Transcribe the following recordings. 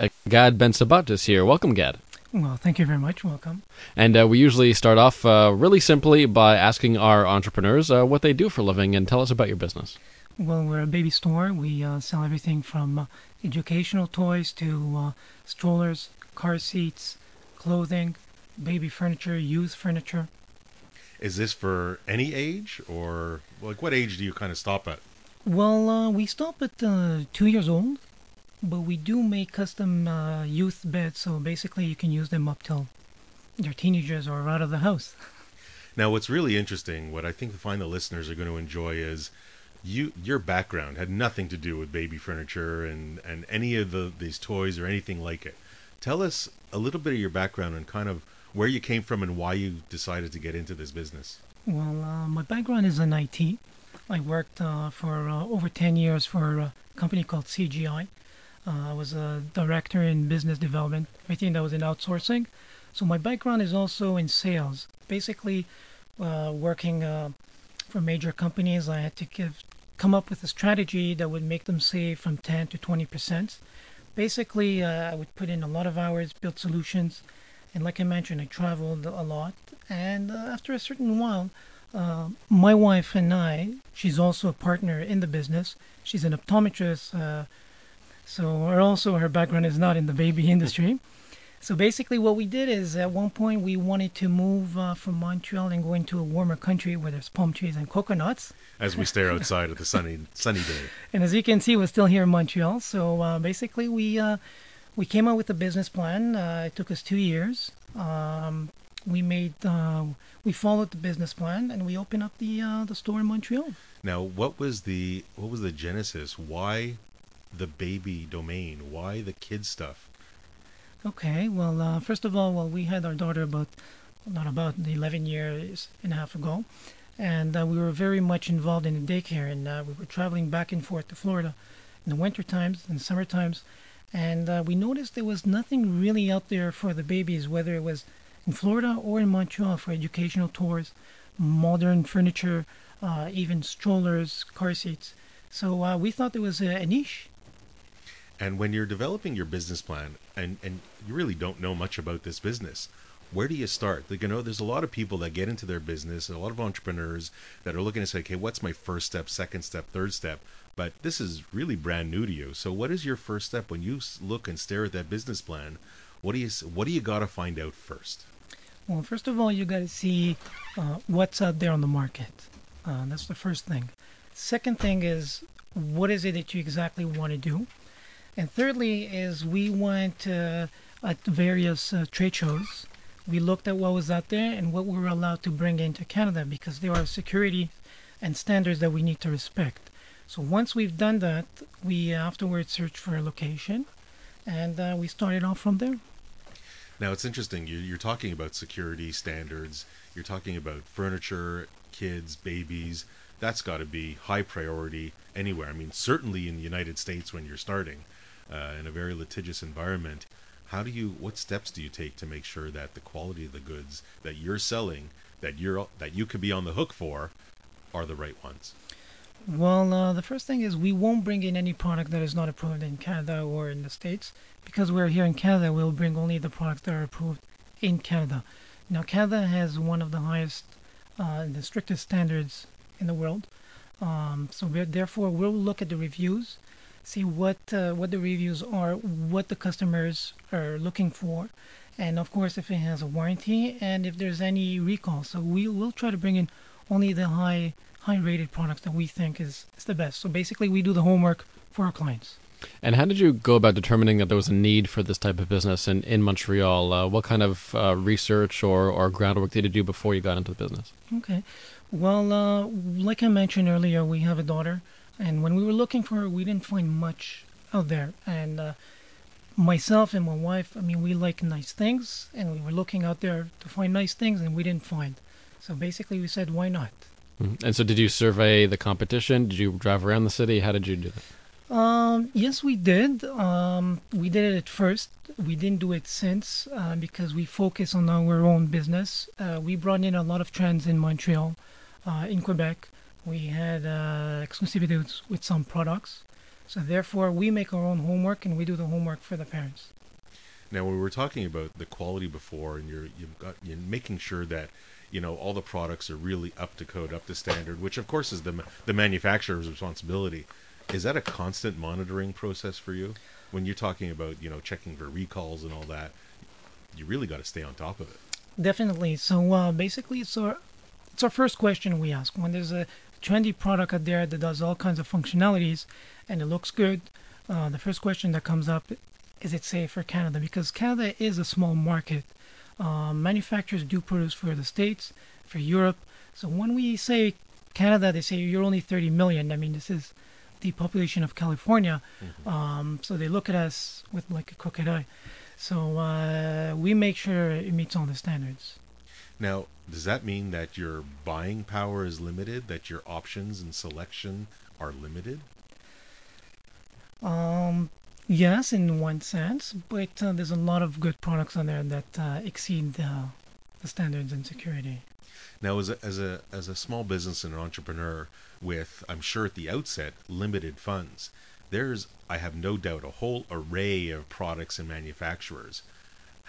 Uh, Gad Bensabbat is here. Welcome, Gad. Well, thank you very much. Welcome. And uh, we usually start off uh, really simply by asking our entrepreneurs uh, what they do for a living and tell us about your business. Well, we're a baby store. We uh, sell everything from uh, educational toys to uh, strollers, car seats, clothing, baby furniture, youth furniture. Is this for any age, or like what age do you kind of stop at? Well, uh, we stop at uh, two years old, but we do make custom uh, youth beds, so basically you can use them up till they're teenagers or out of the house. Now, what's really interesting, what I think find the listeners are going to enjoy is you your background had nothing to do with baby furniture and and any of the these toys or anything like it. Tell us a little bit of your background and kind of where you came from and why you decided to get into this business. Well, uh, my background is in IT. I worked uh, for uh, over 10 years for a company called CGI. Uh, I was a director in business development. I think that was in outsourcing. So my background is also in sales. Basically, uh, working uh, for major companies, I had to give, come up with a strategy that would make them save from 10 to 20 percent. Basically, uh, I would put in a lot of hours, build solutions, and like I mentioned, I traveled a lot. And uh, after a certain while, uh, my wife and I, she's also a partner in the business. She's an optometrist, uh, so her also her background is not in the baby industry. So basically, what we did is at one point we wanted to move uh, from Montreal and go into a warmer country where there's palm trees and coconuts. As we stare outside at the sunny sunny day. And as you can see, we're still here in Montreal. So uh, basically, we uh, we came out with a business plan. Uh, it took us two years. Um, we made uh, we followed the business plan and we opened up the uh, the store in Montreal. Now, what was the what was the genesis? Why the baby domain? Why the kid stuff? Okay, well, uh, first of all, well, we had our daughter about not about 11 years and a half ago, and uh, we were very much involved in the daycare, and uh, we were traveling back and forth to Florida in the winter times and summer times, and uh, we noticed there was nothing really out there for the babies, whether it was in Florida or in Montreal for educational tours, modern furniture, uh, even strollers, car seats. So uh, we thought there was a, a niche And when you're developing your business plan and, and you really don't know much about this business, where do you start? Like, you know, there's a lot of people that get into their business, a lot of entrepreneurs that are looking to say, okay, what's my first step, second step, third step? But this is really brand new to you. So, what is your first step when you look and stare at that business plan? What do you what do you got to find out first? Well, first of all, you got to see uh, what's out there on the market. Uh, that's the first thing. Second thing is what is it that you exactly want to do, and thirdly is we went uh, at various uh, trade shows. We looked at what was out there and what we were allowed to bring into Canada because there are security and standards that we need to respect. So once we've done that, we afterwards searched for a location, and uh, we started off from there. Now, it's interesting. You, you're talking about security standards, you're talking about furniture, kids, babies. That's got to be high priority anywhere. I mean, certainly in the United States when you're starting uh, in a very litigious environment. How do you? What steps do you take to make sure that the quality of the goods that you're selling, that you're that you could be on the hook for, are the right ones? Well, uh, the first thing is we won't bring in any product that is not approved in Canada or in the States. Because we're here in Canada, we'll bring only the products that are approved in Canada. Now, Canada has one of the highest uh, the strictest standards in the world. Um, so therefore, we'll look at the reviews, see what uh, what the reviews are, what the customers are looking for, and of course, if it has a warranty and if there's any recall. So we will try to bring in only the high high rated products that we think is, is the best. So basically, we do the homework for our clients. And how did you go about determining that there was a need for this type of business in, in Montreal? Uh, what kind of uh, research or, or groundwork did you do before you got into the business? Okay. Well, uh, like I mentioned earlier, we have a daughter, and when we were looking for her, we didn't find much out there. And uh, myself and my wife, I mean, we like nice things, and we were looking out there to find nice things, and we didn't find. So basically, we said, why not? Mhm. And so, did you survey the competition? Did you drive around the city? How did you do that? Um, yes, we did. Um, we did it at first. We didn't do it since uh, because we focus on our own business. Uh, we brought in a lot of trends in Montreal, uh, in Quebec. We had uh, exclusivity with, with some products. So therefore, we make our own homework and we do the homework for the parents. Now, we were talking about the quality before, and you're you've got you're making sure that you know all the products are really up to code, up to standard, which of course is the the manufacturer's responsibility. Is that a constant monitoring process for you when you're talking about you know checking for recalls and all that? You really got to stay on top of it. Definitely. So uh, basically, it's our it's our first question we ask when there's a trendy product out there that does all kinds of functionalities and it looks good. Uh, the first question that comes up is it safe for Canada? Because Canada is a small market. Um, manufacturers do produce for the States, for Europe. So when we say Canada, they say you're only 30 million. I mean, this is the population of California. Um, so they look at us with like a crooked eye. So uh, we make sure it meets all the standards. Now, does that mean that your buying power is limited? That your options and selection are limited? Um, yes, in one sense, but uh, there's a lot of good products on there that uh, exceed the, the standards in security. Now, as a, as a as a small business and an entrepreneur with, I'm sure at the outset, limited funds, there's, I have no doubt, a whole array of products and manufacturers.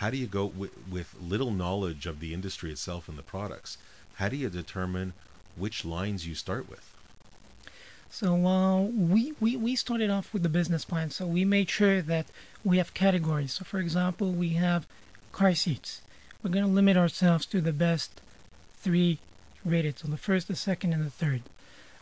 How do you go with, with little knowledge of the industry itself and the products? How do you determine which lines you start with? So uh, we, we, we started off with the business plan. So we made sure that we have categories. So for example, we have car seats. We're going to limit ourselves to the best three rated. So the first, the second, and the third.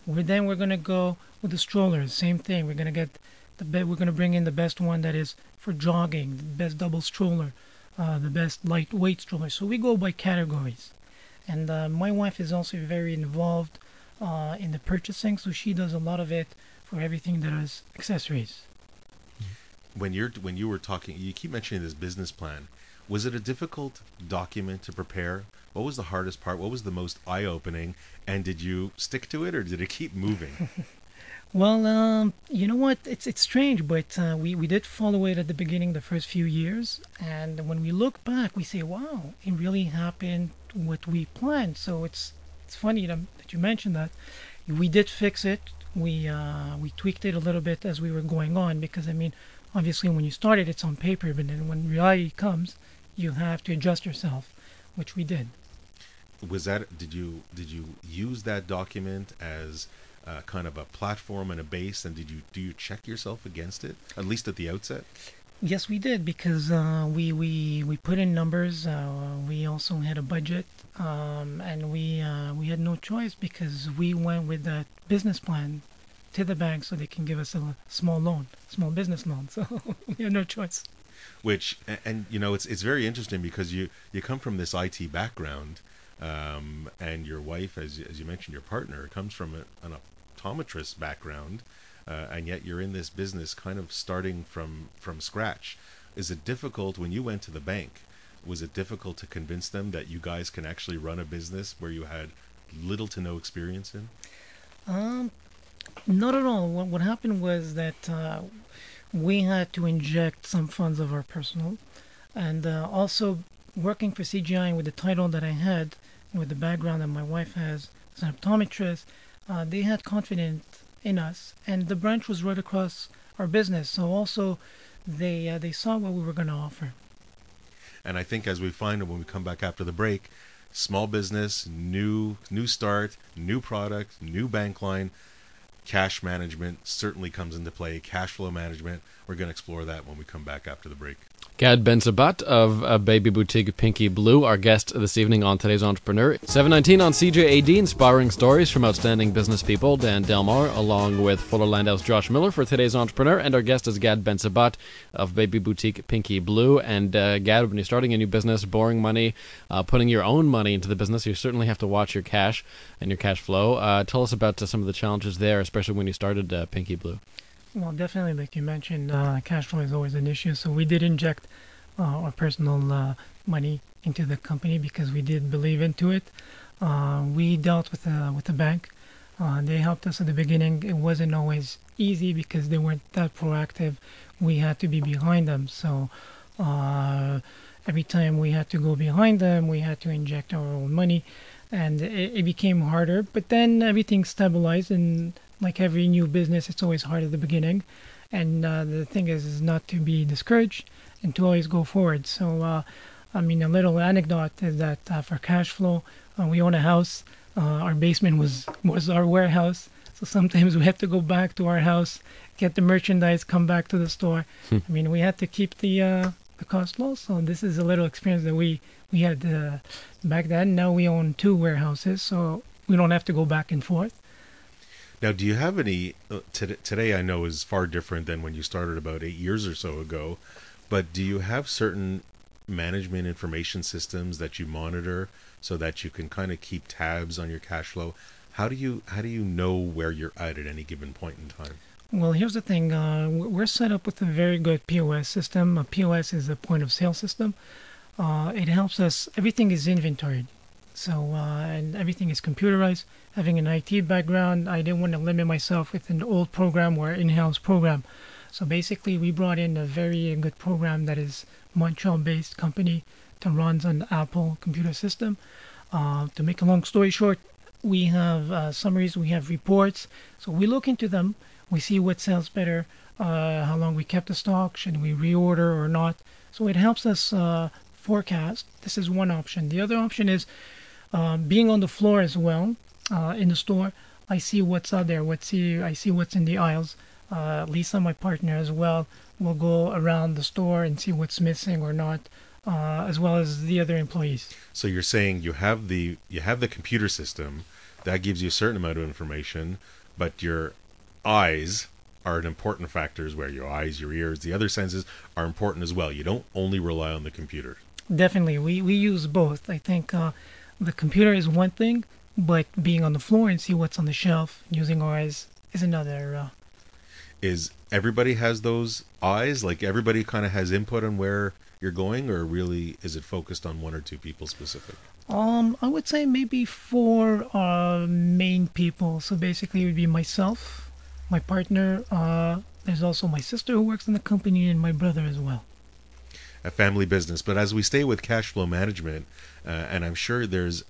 We're, then we're going to go with the strollers. Same thing. We're going to get the be- we're going to bring in the best one that is for jogging, the best double stroller, uh, the best lightweight stroller. So we go by categories. And uh, my wife is also very involved uh, in the purchasing, so she does a lot of it for everything that is accessories. When you're when you were talking, you keep mentioning this business plan. Was it a difficult document to prepare? What was the hardest part? What was the most eye-opening? And did you stick to it, or did it keep moving? Well, um, you know what? It's it's strange, but uh, we we did follow it at the beginning, the first few years, and when we look back, we say, "Wow, it really happened what we planned." So it's it's funny that, that you mentioned that. We did fix it. We uh, we tweaked it a little bit as we were going on because I mean, obviously, when you started, it's on paper, but then when reality comes, you have to adjust yourself, which we did. was that did you did you use that document as kind of a platform and a base and did you do you check yourself against it at least at the outset Yes, we did because uh, we we we put in numbers. Uh, we also had a budget, um, and we uh, we had no choice because we went with that business plan to the bank so they can give us a small loan, small business loan. So we had no choice. which a- and you know it's it's very interesting because you you come from this IT background um, and your wife as you- as you mentioned your partner comes from a, an optometrist background uh, and yet you're in this business kind of starting from from scratch. Is it difficult when you went to the bank was it difficult to convince them that you guys can actually run a business where you had little to no experience in? Um, not at all. What what happened was that uh, we had to inject some funds of our personal, and uh, also working for CGI with the title that I had, with the background that my wife has as an optometrist, uh, they had confidence in us, and the branch was right across our business. So also, they uh, they saw what we were going to offer. And I think as we find it when we come back after the break, small business, new new start, new product, new bank line, cash management certainly comes into play. Cash flow management. We're going to explore that when we come back after the break. Gad Bensabbat of uh, Baby Boutique PinkiBlue, our guest this evening on today's Entrepreneur. 719 on CJAD, inspiring stories from outstanding business people. Dan Delmar, along with Fuller Landau's Josh Miller for today's Entrepreneur, and our guest is Gad Bensabbat of Baby Boutique PinkiBlue. And uh, Gad, when you're starting a new business, borrowing money, uh, putting your own money into the business, you certainly have to watch your cash and your cash flow. Uh, tell us about uh, some of the challenges there, especially when you started uh, PinkiBlue. Well, definitely, like you mentioned, uh, cash flow is always an issue. So we did inject uh, our personal uh, money into the company because we did believe into it. Uh, we dealt with the with the bank. Uh, they helped us at the beginning. It wasn't always easy because they weren't that proactive. We had to be behind them. So uh, every time we had to go behind them, we had to inject our own money, and it, it became harder. But then everything stabilized, and like every new business, it's always hard at the beginning. And uh, the thing is, is not to be discouraged and to always go forward. So, uh, I mean, a little anecdote is that uh, for cash flow, uh, we own a house. Uh, our basement was was our warehouse. So sometimes we had to go back to our house, get the merchandise, come back to the store. I mean, we had to keep the uh, the cost low. So this is a little experience that we we had uh, back then. Now we own two warehouses, so we don't have to go back and forth. Now, do you have any uh, today? Today, I know is far different than when you started about eight years or so ago. But do you have certain management information systems that you monitor so that you can kind of keep tabs on your cash flow? How do you how do you know where you're at at any given point in time? Well, here's the thing. Uh, we're set up with a very good POS system. A POS is a point of sale system. Uh, it helps us. Everything is inventoried, so uh, and everything is computerized. Having an IT background, I didn't want to limit myself with an old program or in-house program. So basically, we brought in a very good program that is Montreal-based company that runs on the Apple computer system. Uh, to make a long story short, we have uh, summaries, we have reports. So we look into them, we see what sells better, uh, how long we kept the stock, should we reorder or not. So it helps us uh, forecast. This is one option. The other option is uh, being on the floor as well uh, in the store. I see what's out there. What see I see what's in the aisles. Uh, Lisa, my partner as well, will go around the store and see what's missing or not, uh, as well as the other employees. So you're saying you have the you have the computer system that gives you a certain amount of information, but your eyes are an important factors where your eyes, your ears, the other senses are important as well. You don't only rely on the computer. Definitely, we we use both. I think uh, the computer is one thing, but being on the floor and see what's on the shelf, using our eyes is another. Uh, Is everybody has those eyes? Like everybody kind of has input on where you're going, or really is it focused on one or two people specific? Um, I would say maybe four uh, main people. So basically, it would be myself, my partner. Uh, there's also my sister who works in the company, and my brother as well. A family business. But as we stay with cash flow management, uh, and I'm sure there's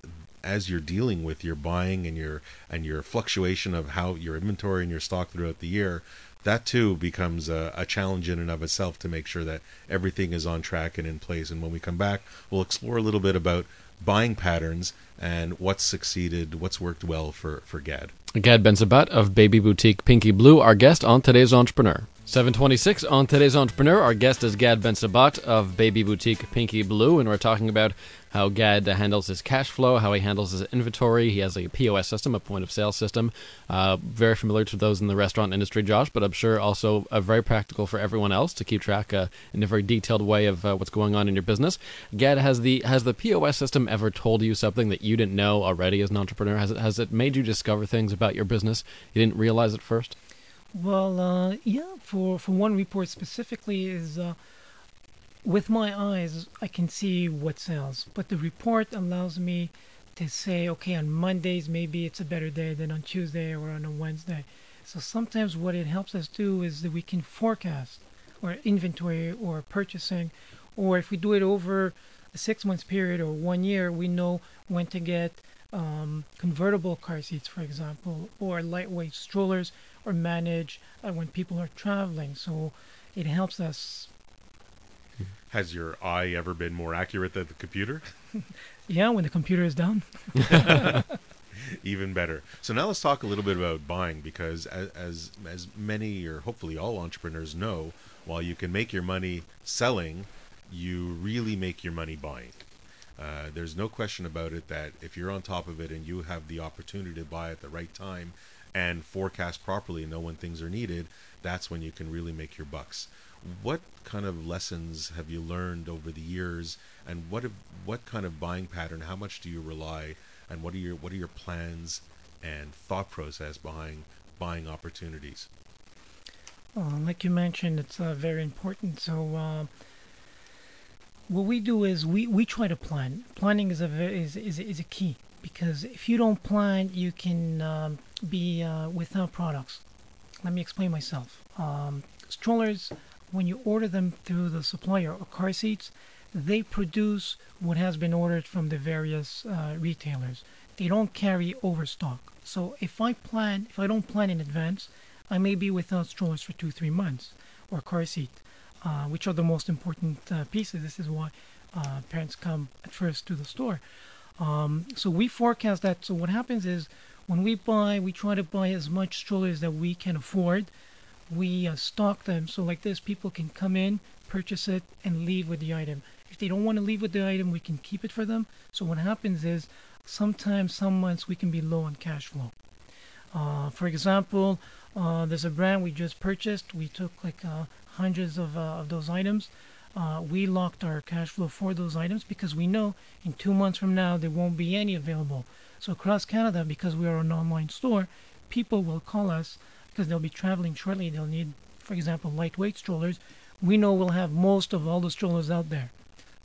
as you're dealing with your buying and your and your fluctuation of how your inventory and your stock throughout the year, that too becomes a, a challenge in and of itself to make sure that everything is on track and in place. And when we come back, we'll explore a little bit about buying patterns and what's succeeded, what's worked well for for GAD. Gad Bensabbat of Baby Boutique PinkiBlue, our guest on today's Entrepreneur. 726 on today's Entrepreneur. Our guest is Gad Bensabbat of Baby Boutique PinkiBlue, and we're talking about how Gad handles his cash flow, how he handles his inventory. He has a POS system, a point of sale system, uh, very familiar to those in the restaurant industry, Josh, but I'm sure also uh, very practical for everyone else to keep track uh, in a very detailed way of uh, what's going on in your business. Gad, has the has the POS system ever told you something that you didn't know already as an entrepreneur? Has it has it made you discover things about your business you didn't realize at first? Well, uh, yeah. For for one report specifically is uh, with my eyes I can see what sells, but the report allows me to say, okay, on Mondays maybe it's a better day than on Tuesday or on a Wednesday. So sometimes what it helps us do is that we can forecast or inventory or purchasing, or if we do it over a six months period or one year, we know when to get um, convertible car seats, for example, or lightweight strollers, or manage uh, when people are traveling. So it helps us. Has your eye ever been more accurate than the computer? Yeah, when the computer is down. even better. So now let's talk a little bit about buying because as as, as many or hopefully all entrepreneurs know, while you can make your money selling, you really make your money buying. Uh, there's no question about it that if you're on top of it and you have the opportunity to buy at the right time and forecast properly and know when things are needed, that's when you can really make your bucks. What kind of lessons have you learned over the years, and what have, what kind of buying pattern? How much do you rely, and what are your what are your plans and thought process behind buying opportunities? Uh, like you mentioned, it's uh, very important. So uh, what we do is we, we try to plan. Planning is a is, is is a key because if you don't plan, you can um, be uh, without products. Let me explain myself. Um, strollers, when you order them through the supplier or car seats, they produce what has been ordered from the various uh, retailers. They don't carry overstock. So if I plan, if I don't plan in advance, I may be without strollers for two, three months, or car seat, uh, which are the most important uh, pieces. This is why uh, parents come at first to the store. Um, so we forecast that. So what happens is when we buy, we try to buy as much strollers that we can afford. We uh, stock them so like this, people can come in, purchase it, and leave with the item. If they don't want to leave with the item, we can keep it for them. So what happens is sometimes some months we can be low on cash flow. Uh, for example, uh, there's a brand we just purchased. We took like uh, hundreds of, uh, of those items. Uh, we locked our cash flow for those items because we know in two months from now there won't be any available. So across Canada, because we are an online store, people will call us because they'll be traveling shortly. They'll need, for example, lightweight strollers. We know we'll have most of all the strollers out there.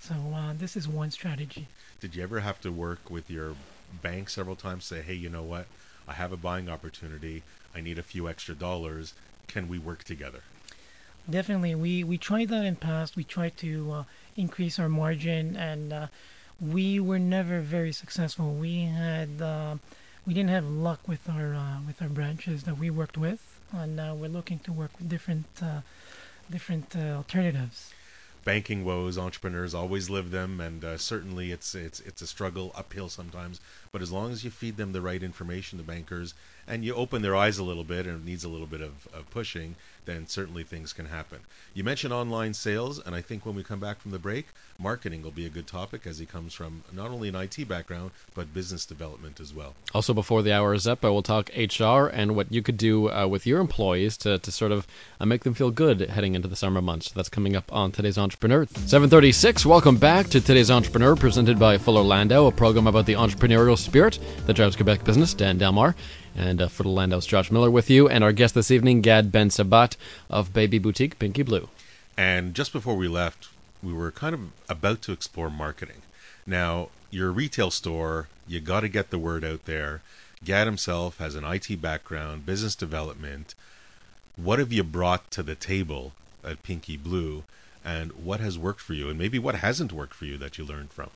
So uh, this is one strategy. Did you ever have to work with your bank several times? Say, hey, you know what? I have a buying opportunity. I need a few extra dollars. Can we work together? Definitely, we we tried that in past. We tried to uh, increase our margin, and uh, we were never very successful. We had uh, we didn't have luck with our uh, with our branches that we worked with, and uh, we're looking to work with different uh, different alternatives banking woes entrepreneurs always live them and uh, certainly it's it's it's a struggle uphill sometimes but as long as you feed them the right information the bankers and you open their eyes a little bit and it needs a little bit of, of pushing then certainly things can happen you mentioned online sales and i think when we come back from the break marketing will be a good topic as he comes from not only an it background but business development as well also before the hour is up i will talk hr and what you could do uh, with your employees to, to sort of uh, make them feel good heading into the summer months that's coming up on today's entrepreneur Entrepreneur. 736, welcome back to today's Entrepreneur, presented by Fuller Landau, a program about the entrepreneurial spirit that drives Quebec business. Dan Delmar and uh, Fuller Landau's Josh Miller with you, and our guest this evening, Gad Bensabbat of Baby Boutique PinkiBlue. And just before we left, we were kind of about to explore marketing. Now, you're a retail store, you got to get the word out there. Gad himself has an IT background, business development. What have you brought to the table at PinkiBlue and what has worked for you and maybe what hasn't worked for you that you learned from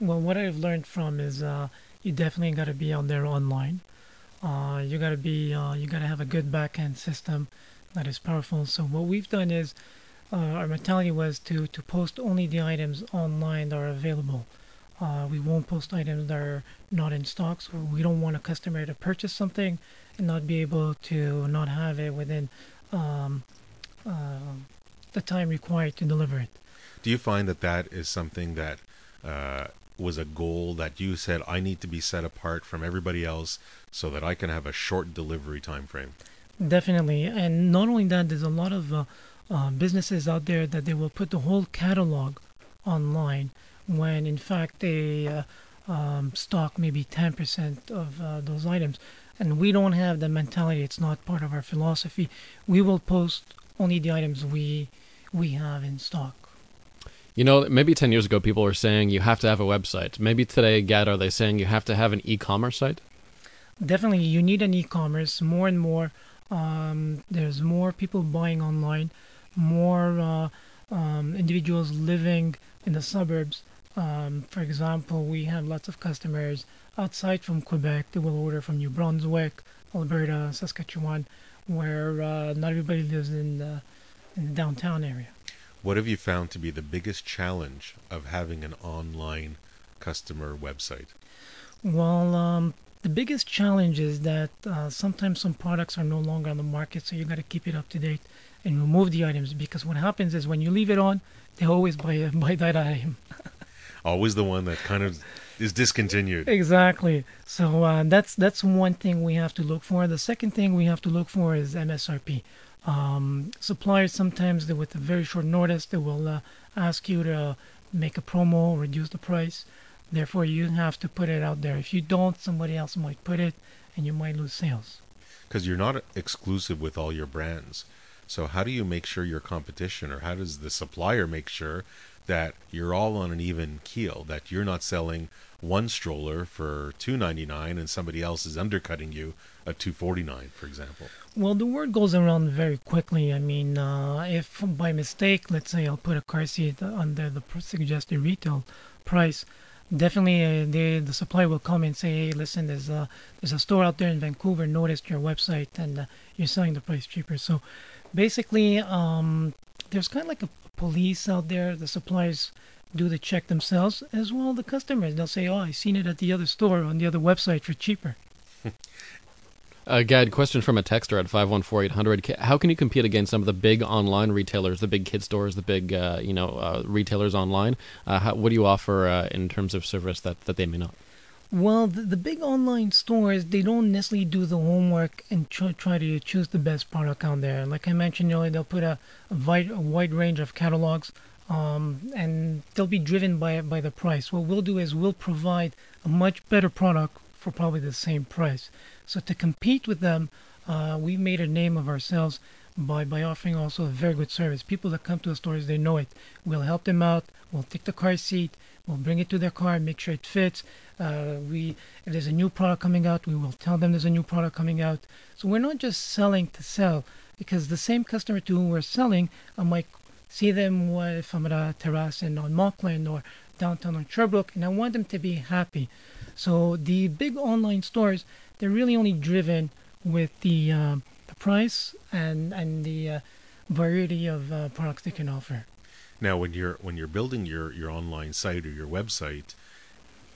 well what i've learned from is uh, you definitely got to be out there online. Uh, you got to be uh, you got to have a good backend system that is powerful. So what we've done is uh, our mentality was to to post only the items online that are available. Uh, we won't post items that are not in stock so we don't want a customer to purchase something and not be able to not have it within um, um the time required to deliver it. Do you find that that is something that uh, was a goal that you said I need to be set apart from everybody else so that I can have a short delivery time frame? Definitely, and not only that, there's a lot of uh, uh, businesses out there that they will put the whole catalog online when in fact they uh, um, stock maybe 10% of uh, those items. And we don't have the mentality, it's not part of our philosophy. We will post only the items we we have in stock. You know, maybe 10 years ago, people were saying you have to have a website. Maybe today, Gad, are they saying you have to have an e commerce site? Definitely, you need an e commerce more and more. Um, there's more people buying online, more uh, um, individuals living in the suburbs. Um, for example, we have lots of customers outside from Quebec. They will order from New Brunswick, Alberta, Saskatchewan, where uh, not everybody lives in the in the downtown area. What have you found to be the biggest challenge of having an online customer website? Well, um, the biggest challenge is that uh, sometimes some products are no longer on the market, so you got to keep it up to date and remove the items because what happens is when you leave it on, they always buy buy that item. always the one that kind of is discontinued. Exactly. So uh, that's that's one thing we have to look for. The second thing we have to look for is MSRP. Um, suppliers sometimes with a very short notice they will uh, ask you to make a promo, reduce the price. Therefore, you have to put it out there. If you don't, somebody else might put it, and you might lose sales. Because you're not exclusive with all your brands. So how do you make sure your competition, or how does the supplier make sure that you're all on an even keel? That you're not selling one stroller for two ninety nine and somebody else is undercutting you at two forty nine, for example. Well, the word goes around very quickly. I mean, uh, if by mistake, let's say I'll put a car seat under the suggested retail price, definitely uh, they, the supplier will come and say, hey, listen, there's a, there's a store out there in Vancouver, noticed your website, and uh, you're selling the price cheaper. So basically, um, there's kind of like a police out there. The suppliers do the check themselves, as well the customers. They'll say, oh, I seen it at the other store on the other website for cheaper. Uh, Gad, question from a texter at 514-800. How can you compete against some of the big online retailers, the big kid stores, the big uh, you know uh, retailers online? Uh, how, what do you offer uh, in terms of service that, that they may not? Well, the, the big online stores, they don't necessarily do the homework and try, to choose the best product out there. Like I mentioned earlier, they'll put a, a, wide, a wide range of catalogs um, and they'll be driven by by the price. What we'll do is we'll provide a much better product for probably the same price. So to compete with them, uh, we made a name of ourselves by, by offering also a very good service. People that come to the stores, they know it. We'll help them out. We'll take the car seat. We'll bring it to their car, make sure it fits. Uh, we, if there's a new product coming out, we will tell them there's a new product coming out. So we're not just selling to sell, because the same customer to whom we're selling, I might see them if I'm at a terrace in on Monkland or downtown on Sherbrooke, and I want them to be happy. So the big online stores, they're really only driven with the, uh, the price and and the uh, variety of uh, products they can offer. Now, when you're when you're building your your online site or your website,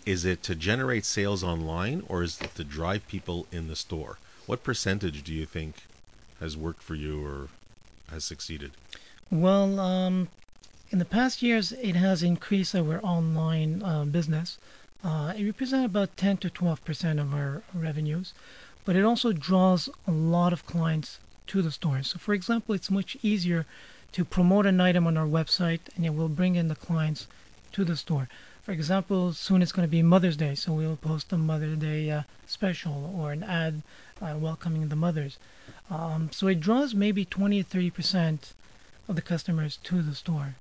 is it to generate sales online or is it to drive people in the store? What percentage do you think has worked for you or has succeeded? Well, um, in the past years, it has increased our online uh, business. Uh, it represents about 10 to 12 percent of our revenues, but it also draws a lot of clients to the store. So, for example, it's much easier to promote an item on our website and it will bring in the clients to the store. For example, soon it's going to be Mother's Day, so we'll post a Mother's Day uh, special or an ad uh, welcoming the mothers. Um, so it draws maybe 20 to 30 percent of the customers to the store.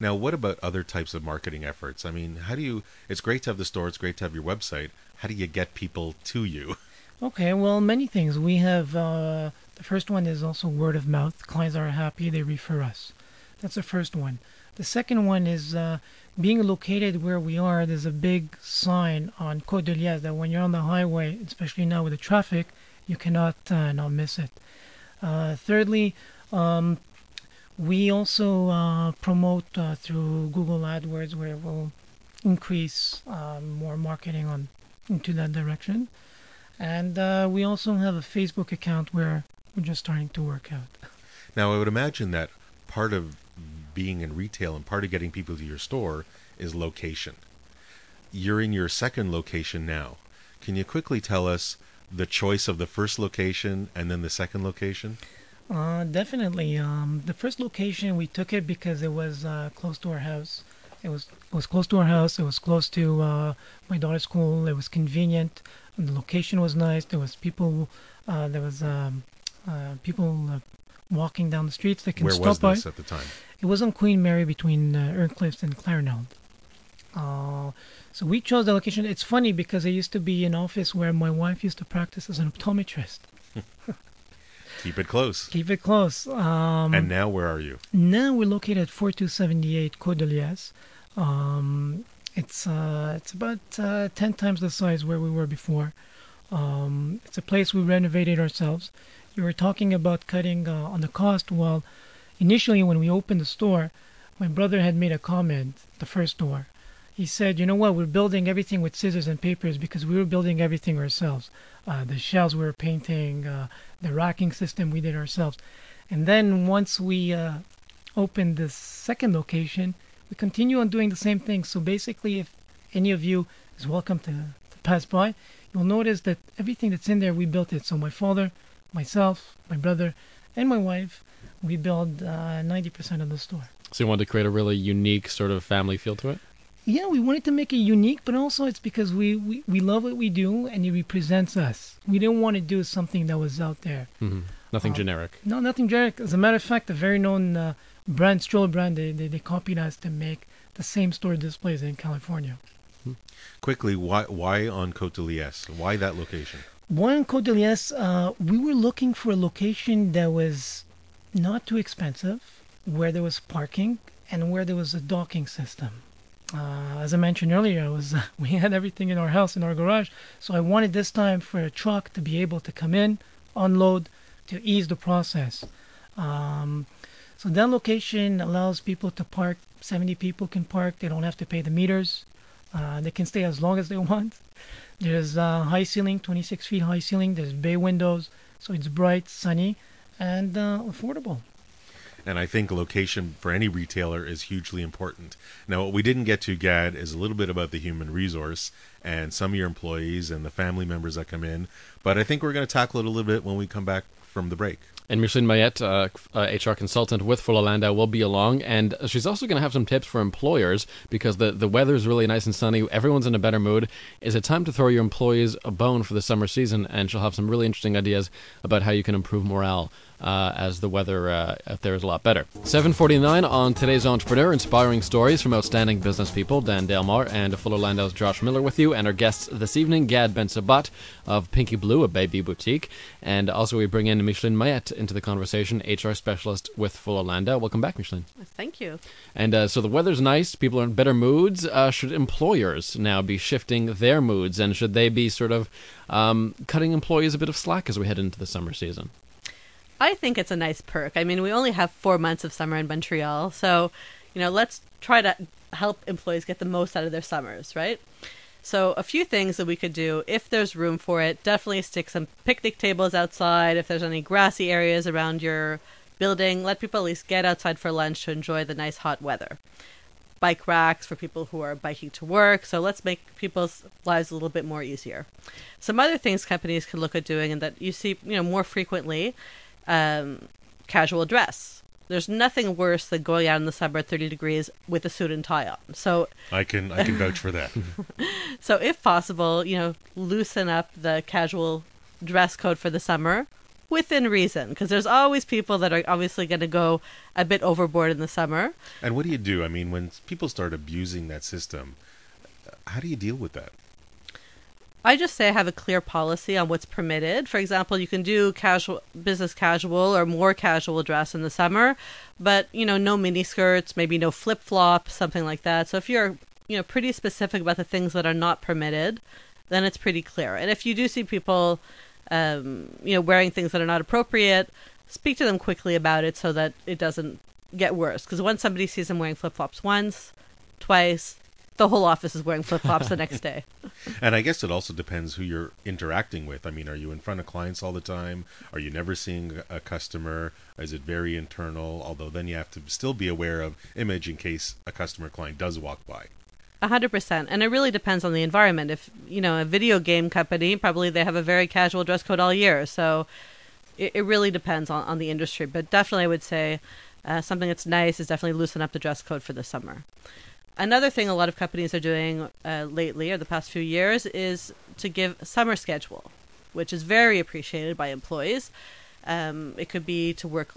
Now, what about other types of marketing efforts? I mean, how do you? It's great to have the store. It's great to have your website. How do you get people to you? Okay, well, many things. We have uh, the first one is also word of mouth. Clients are happy; they refer us. That's the first one. The second one is uh, being located where we are. There's a big sign on Côte de that when you're on the highway, especially now with the traffic, you cannot uh, not miss it. Uh, thirdly, um, we also uh, promote uh, through Google AdWords, where we'll increase um, more marketing on into that direction, and uh, we also have a Facebook account where we're just starting to work out. Now, I would imagine that part of being in retail and part of getting people to your store is location. You're in your second location now. Can you quickly tell us the choice of the first location and then the second location? Uh, definitely. Um, the first location we took it because it was uh, close to our house. It was it was close to our house. It was close to uh, my daughter's school. It was convenient. The location was nice. There was people. Uh, there was um, uh, people uh, walking down the streets. They can Where stop was by. this at the time? It was on Queen Mary between uh, Earnscliffe and Clarendon. Uh, so we chose the location. It's funny because it used to be an office where my wife used to practice as an optometrist. Keep it close. Keep it close. Um, And now, where are you? now we're located at 4278 Côte de Liesse. Um, it's uh, it's about uh, 10 times the size where we were before. Um, it's a place we renovated ourselves. You were talking about cutting uh, on the cost. Well, initially when we opened the store, my brother had made a comment. The first store, he said, "You know what? We're building everything with scissors and papers because we were building everything ourselves. Uh, the shelves we were painting, uh, the racking system we did ourselves. And then once we uh, opened the second location, we continue on doing the same thing. So basically, if any of you is welcome to, to pass by, you'll notice that everything that's in there, we built it. So my father, myself, my brother, and my wife, we build uh, 90% of the store. So you wanted to create a really unique sort of family feel to it? Yeah, we wanted to make it unique, but also it's because we, we, we love what we do and it represents us. We didn't want to do something that was out there. hmm Nothing Um, generic. No, nothing generic. As a matter of fact, a very known uh, brand, stroller brand, they, they, they copied us to make the same store displays in California. Quickly, why why on Côte de Liesse? Why that location? De Liesse, uh, we were looking for a location that was not too expensive, where there was parking, and where there was a docking system. Uh, as I mentioned earlier, was we had everything in our house in our garage, so I wanted this time for a truck to be able to come in, unload, to ease the process. Um, so that location allows people to park. 70 people can park. They don't have to pay the meters. Uh, they can stay as long as they want. There's uh, high ceiling, 26 feet high ceiling. There's bay windows, so it's bright, sunny, and uh, affordable. And I think location for any retailer is hugely important. Now, what we didn't get to, Gad, is a little bit about the human resource and some of your employees and the family members that come in. But I think we're going to tackle it a little bit when we come back from the break. And Micheline Maillet, uh, uh, HR consultant with Fuller Landau, will be along, and she's also going to have some tips for employers because the the weather is really nice and sunny. Everyone's in a better mood. Is it time to throw your employees a bone for the summer season? And she'll have some really interesting ideas about how you can improve morale uh, as the weather uh, out there is a lot better. 749 on today's Entrepreneur, inspiring stories from outstanding business people. Dan Delmar and Fuller Landau's Josh Miller with you, and our guests this evening, Gad Bensabbat of PinkiBlue, a baby boutique. And also we bring in Micheline Maillet into the conversation, HR specialist with Fuller Landau. Welcome back, Micheline. Thank you. And uh, so the weather's nice, people are in better moods. Uh, should employers now be shifting their moods, and should they be sort of um, cutting employees a bit of slack as we head into the summer season? I think it's a nice perk. I mean, we only have four months of summer in Montreal, so you know, let's try to help employees get the most out of their summers, right? So, a few things that we could do if there's room for it. Definitely stick some picnic tables outside. If there's any grassy areas around your building, let people at least get outside for lunch to enjoy the nice hot weather. Bike racks for people who are biking to work. So, let's make people's lives a little bit more easier. Some other things companies can look at doing and that you see, you know, more frequently um, casual dress. There's nothing worse than going out in the summer at 30 degrees with a suit and tie on. So I can I can vouch for that. so if possible, you know, loosen up the casual dress code for the summer within reason because there's always people that are obviously going to go a bit overboard in the summer. And what do you do? I mean, when people start abusing that system, how do you deal with that? I just say I have a clear policy on what's permitted. For example, you can do casual business casual or more casual dress in the summer, but you know, no mini skirts, maybe no flip flops, something like that. So if you're you know pretty specific about the things that are not permitted, then it's pretty clear. And if you do see people um, you know wearing things that are not appropriate, speak to them quickly about it so that it doesn't get worse. Because once somebody sees them wearing flip flops once, twice, the whole office is wearing flip flops the next day. And I guess it also depends who you're interacting with. I mean, are you in front of clients all the time? Are you never seeing a customer? Is it very internal? Although then you have to still be aware of image in case a customer client does walk by. A hundred percent, and it really depends on the environment. If you know a video game company, probably they have a very casual dress code all year. So it, it really depends on, on the industry. But definitely, I would say uh, something that's nice is definitely loosen up the dress code for the summer. Another thing a lot of companies are doing uh, lately, or the past few years, is to give summer schedule, which is very appreciated by employees. Um, it could be to work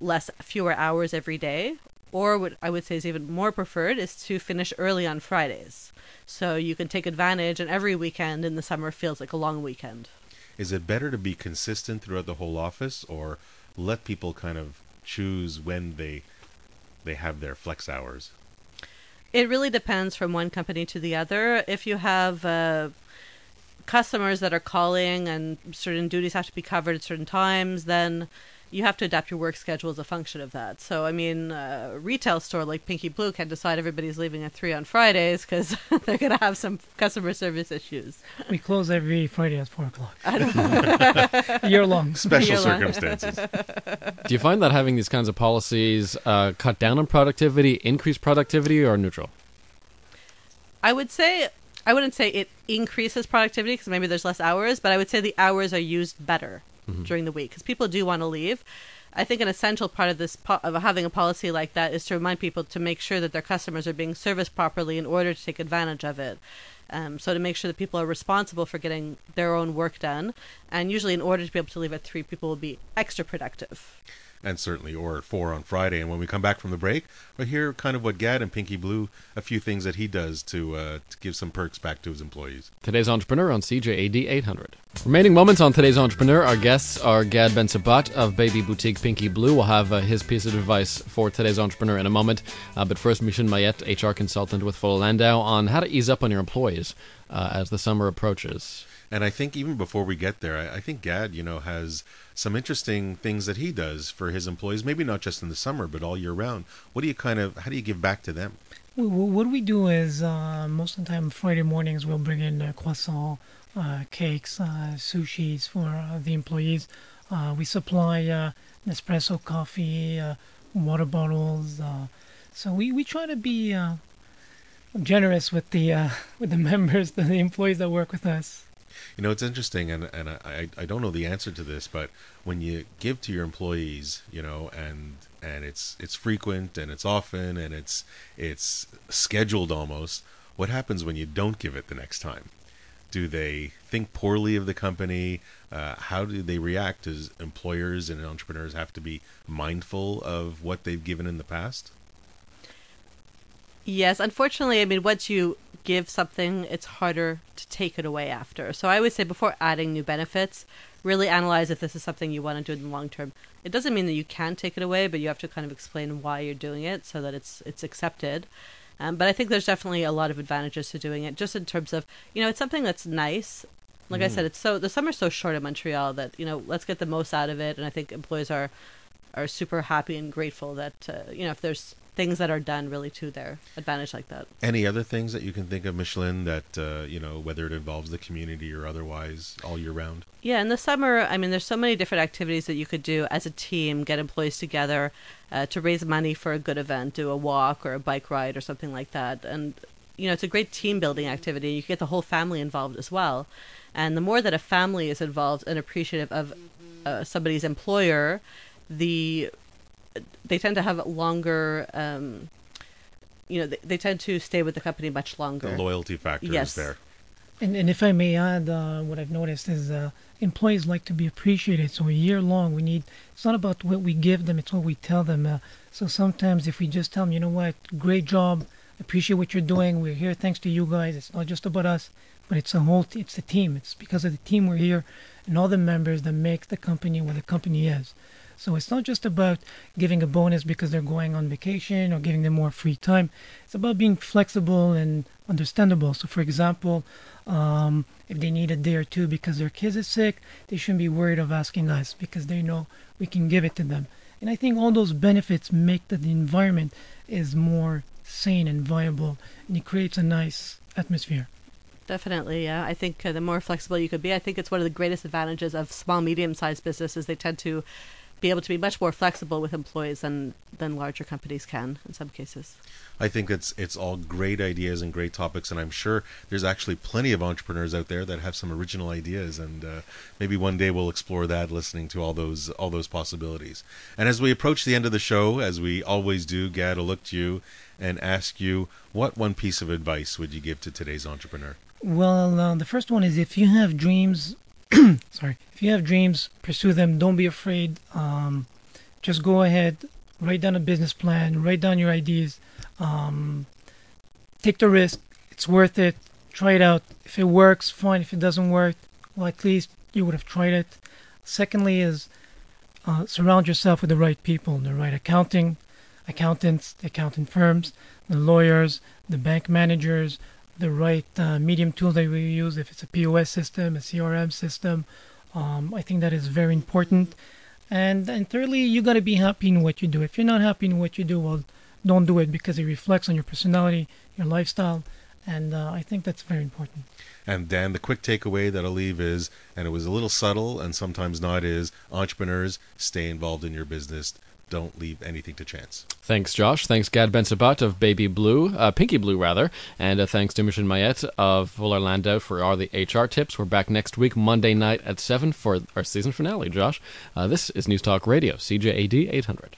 less, fewer hours every day, or what I would say is even more preferred is to finish early on Fridays. So you can take advantage, and every weekend in the summer feels like a long weekend. Is it better to be consistent throughout the whole office, or let people kind of choose when they they have their flex hours? It really depends from one company to the other. If you have uh, customers that are calling and certain duties have to be covered at certain times, then you have to adapt your work schedule as a function of that. So, I mean, a retail store like PinkiBlue can decide everybody's leaving at 3 on Fridays because they're going to have some customer service issues. We close every Friday at 4 o'clock. Year long. Special Year long. circumstances. Do you find that having these kinds of policies uh, cut down on productivity, increase productivity, or neutral? I would say I wouldn't say it increases productivity because maybe there's less hours, but I would say the hours are used better during the week because people do want to leave. I think an essential part of this po- of having a policy like that is to remind people to make sure that their customers are being serviced properly in order to take advantage of it. Um, so to make sure that people are responsible for getting their own work done, and usually in order to be able to leave at three, people will be extra productive. And certainly or at four on Friday. And when we come back from the break, we'll hear kind of what Gad and PinkiBlue, a few things that he does to uh, to give some perks back to his employees. Today's entrepreneur on CJAD 800. Remaining moments on today's entrepreneur. Our guests are Gad Bensabbat of Baby Boutique PinkiBlue. We'll have uh, his piece of advice for today's entrepreneur in a moment. Uh, but first, Micheline Maillet, HR consultant with Fuller Landau, on how to ease up on your employees uh, as the summer approaches. And I think even before we get there, I, I think Gad, you know, has some interesting things that he does for his employees. Maybe not just in the summer, but all year round. What do you kind of? How do you give back to them? What we do is uh, most of the time Friday mornings we'll bring in uh, croissant, uh, cakes, uh, sushis for uh, the employees. Uh, we supply uh, Nespresso coffee, water bottles. So we, we try to be generous with the with the members, the employees that work with us. You know, it's interesting, and and I I don't know the answer to this, but when you give to your employees, you know, and and it's it's frequent and it's often and it's it's scheduled almost. What happens when you don't give it the next time? Do they think poorly of the company? Uh, how do they react? As employers and entrepreneurs have to be mindful of what they've given in the past? Yes, unfortunately, I mean, once you give something, it's harder to take it away after. So I would say before adding new benefits, really analyze if this is something you want to do in the long term. It doesn't mean that you can take it away, but you have to kind of explain why you're doing it so that it's it's accepted. Um, but I think there's definitely a lot of advantages to doing it, just in terms of you know it's something that's nice. Like I said, it's so the summer's so short in Montreal that you know let's get the most out of it, and I think employees are are super happy and grateful that uh, you know if there's things that are done really to their advantage like that. Any other things that you can think of, Micheline, that uh, you know, whether it involves the community or otherwise, all year round? Yeah, in the summer, I mean, there's so many different activities that you could do as a team, get employees together uh, to raise money for a good event, do a walk or a bike ride or something like that. And, you know, it's a great team building activity. You can get the whole family involved as well. And the more that a family is involved and appreciative of uh, somebody's employer, the they tend to have longer um, you know they, they tend to stay with the company much longer The loyalty factor Yes. is there. And, and if I may add, uh, what I've noticed is uh, employees like to be appreciated. So a year long, we need. It's not about what we give them; it's what we tell them. Uh, so sometimes, if we just tell them, you know what, great job, appreciate what you're doing. We're here thanks to you guys. It's not just about us, but it's a whole. T- it's the team. It's because of the team we're here, and all the members that make the company what the company is. So it's not just about giving a bonus because they're going on vacation or giving them more free time. It's about being flexible and understandable. So, for example, um, if they need a day or two because their kids is sick, they shouldn't be worried of asking us because they know we can give it to them. And I think all those benefits make that the environment is more sane and viable, and it creates a nice atmosphere. Definitely, yeah. I think uh, the more flexible you could be, I think it's one of the greatest advantages of small, medium-sized businesses. They tend to be able to be much more flexible with employees than than larger companies can in some cases. I think it's it's all great ideas and great topics, and I'm sure there's actually plenty of entrepreneurs out there that have some original ideas, and uh, maybe one day we'll explore that, listening to all those all those possibilities. And as we approach the end of the show, as we always do, Gad, I'll look to you and ask you, what one piece of advice would you give to today's entrepreneur? Well, uh, the first one is if you have dreams, sorry, if you have dreams, pursue them. Don't be afraid. Um, just go ahead, write down a business plan, write down your ideas, um, take the risk. It's worth it. Try it out. If it works, fine. If it doesn't work, well, at least you would have tried it. Secondly, is uh, surround yourself with the right people, the right accounting, accountants, accounting firms, the lawyers, the bank managers, the right uh, medium tool that we use, if it's a POS system, a CRM system. Um, I think that is very important. And and thirdly, you got to be happy in what you do. If you're not happy in what you do, well, don't do it because it reflects on your personality, your lifestyle, and uh, I think that's very important. And Dan, the quick takeaway that I'll leave is, and it was a little subtle and sometimes not, is entrepreneurs stay involved in your business. Don't leave anything to chance. Thanks, Josh. Thanks, Gad Bensabbat of Baby Blue, uh, PinkiBlue, rather. And uh, thanks to Micheline Maillet of Fuller Landau for all the HR tips. We're back next week, Monday night at 7 for our season finale, Josh. Uh, this is News Talk Radio, CJAD 800.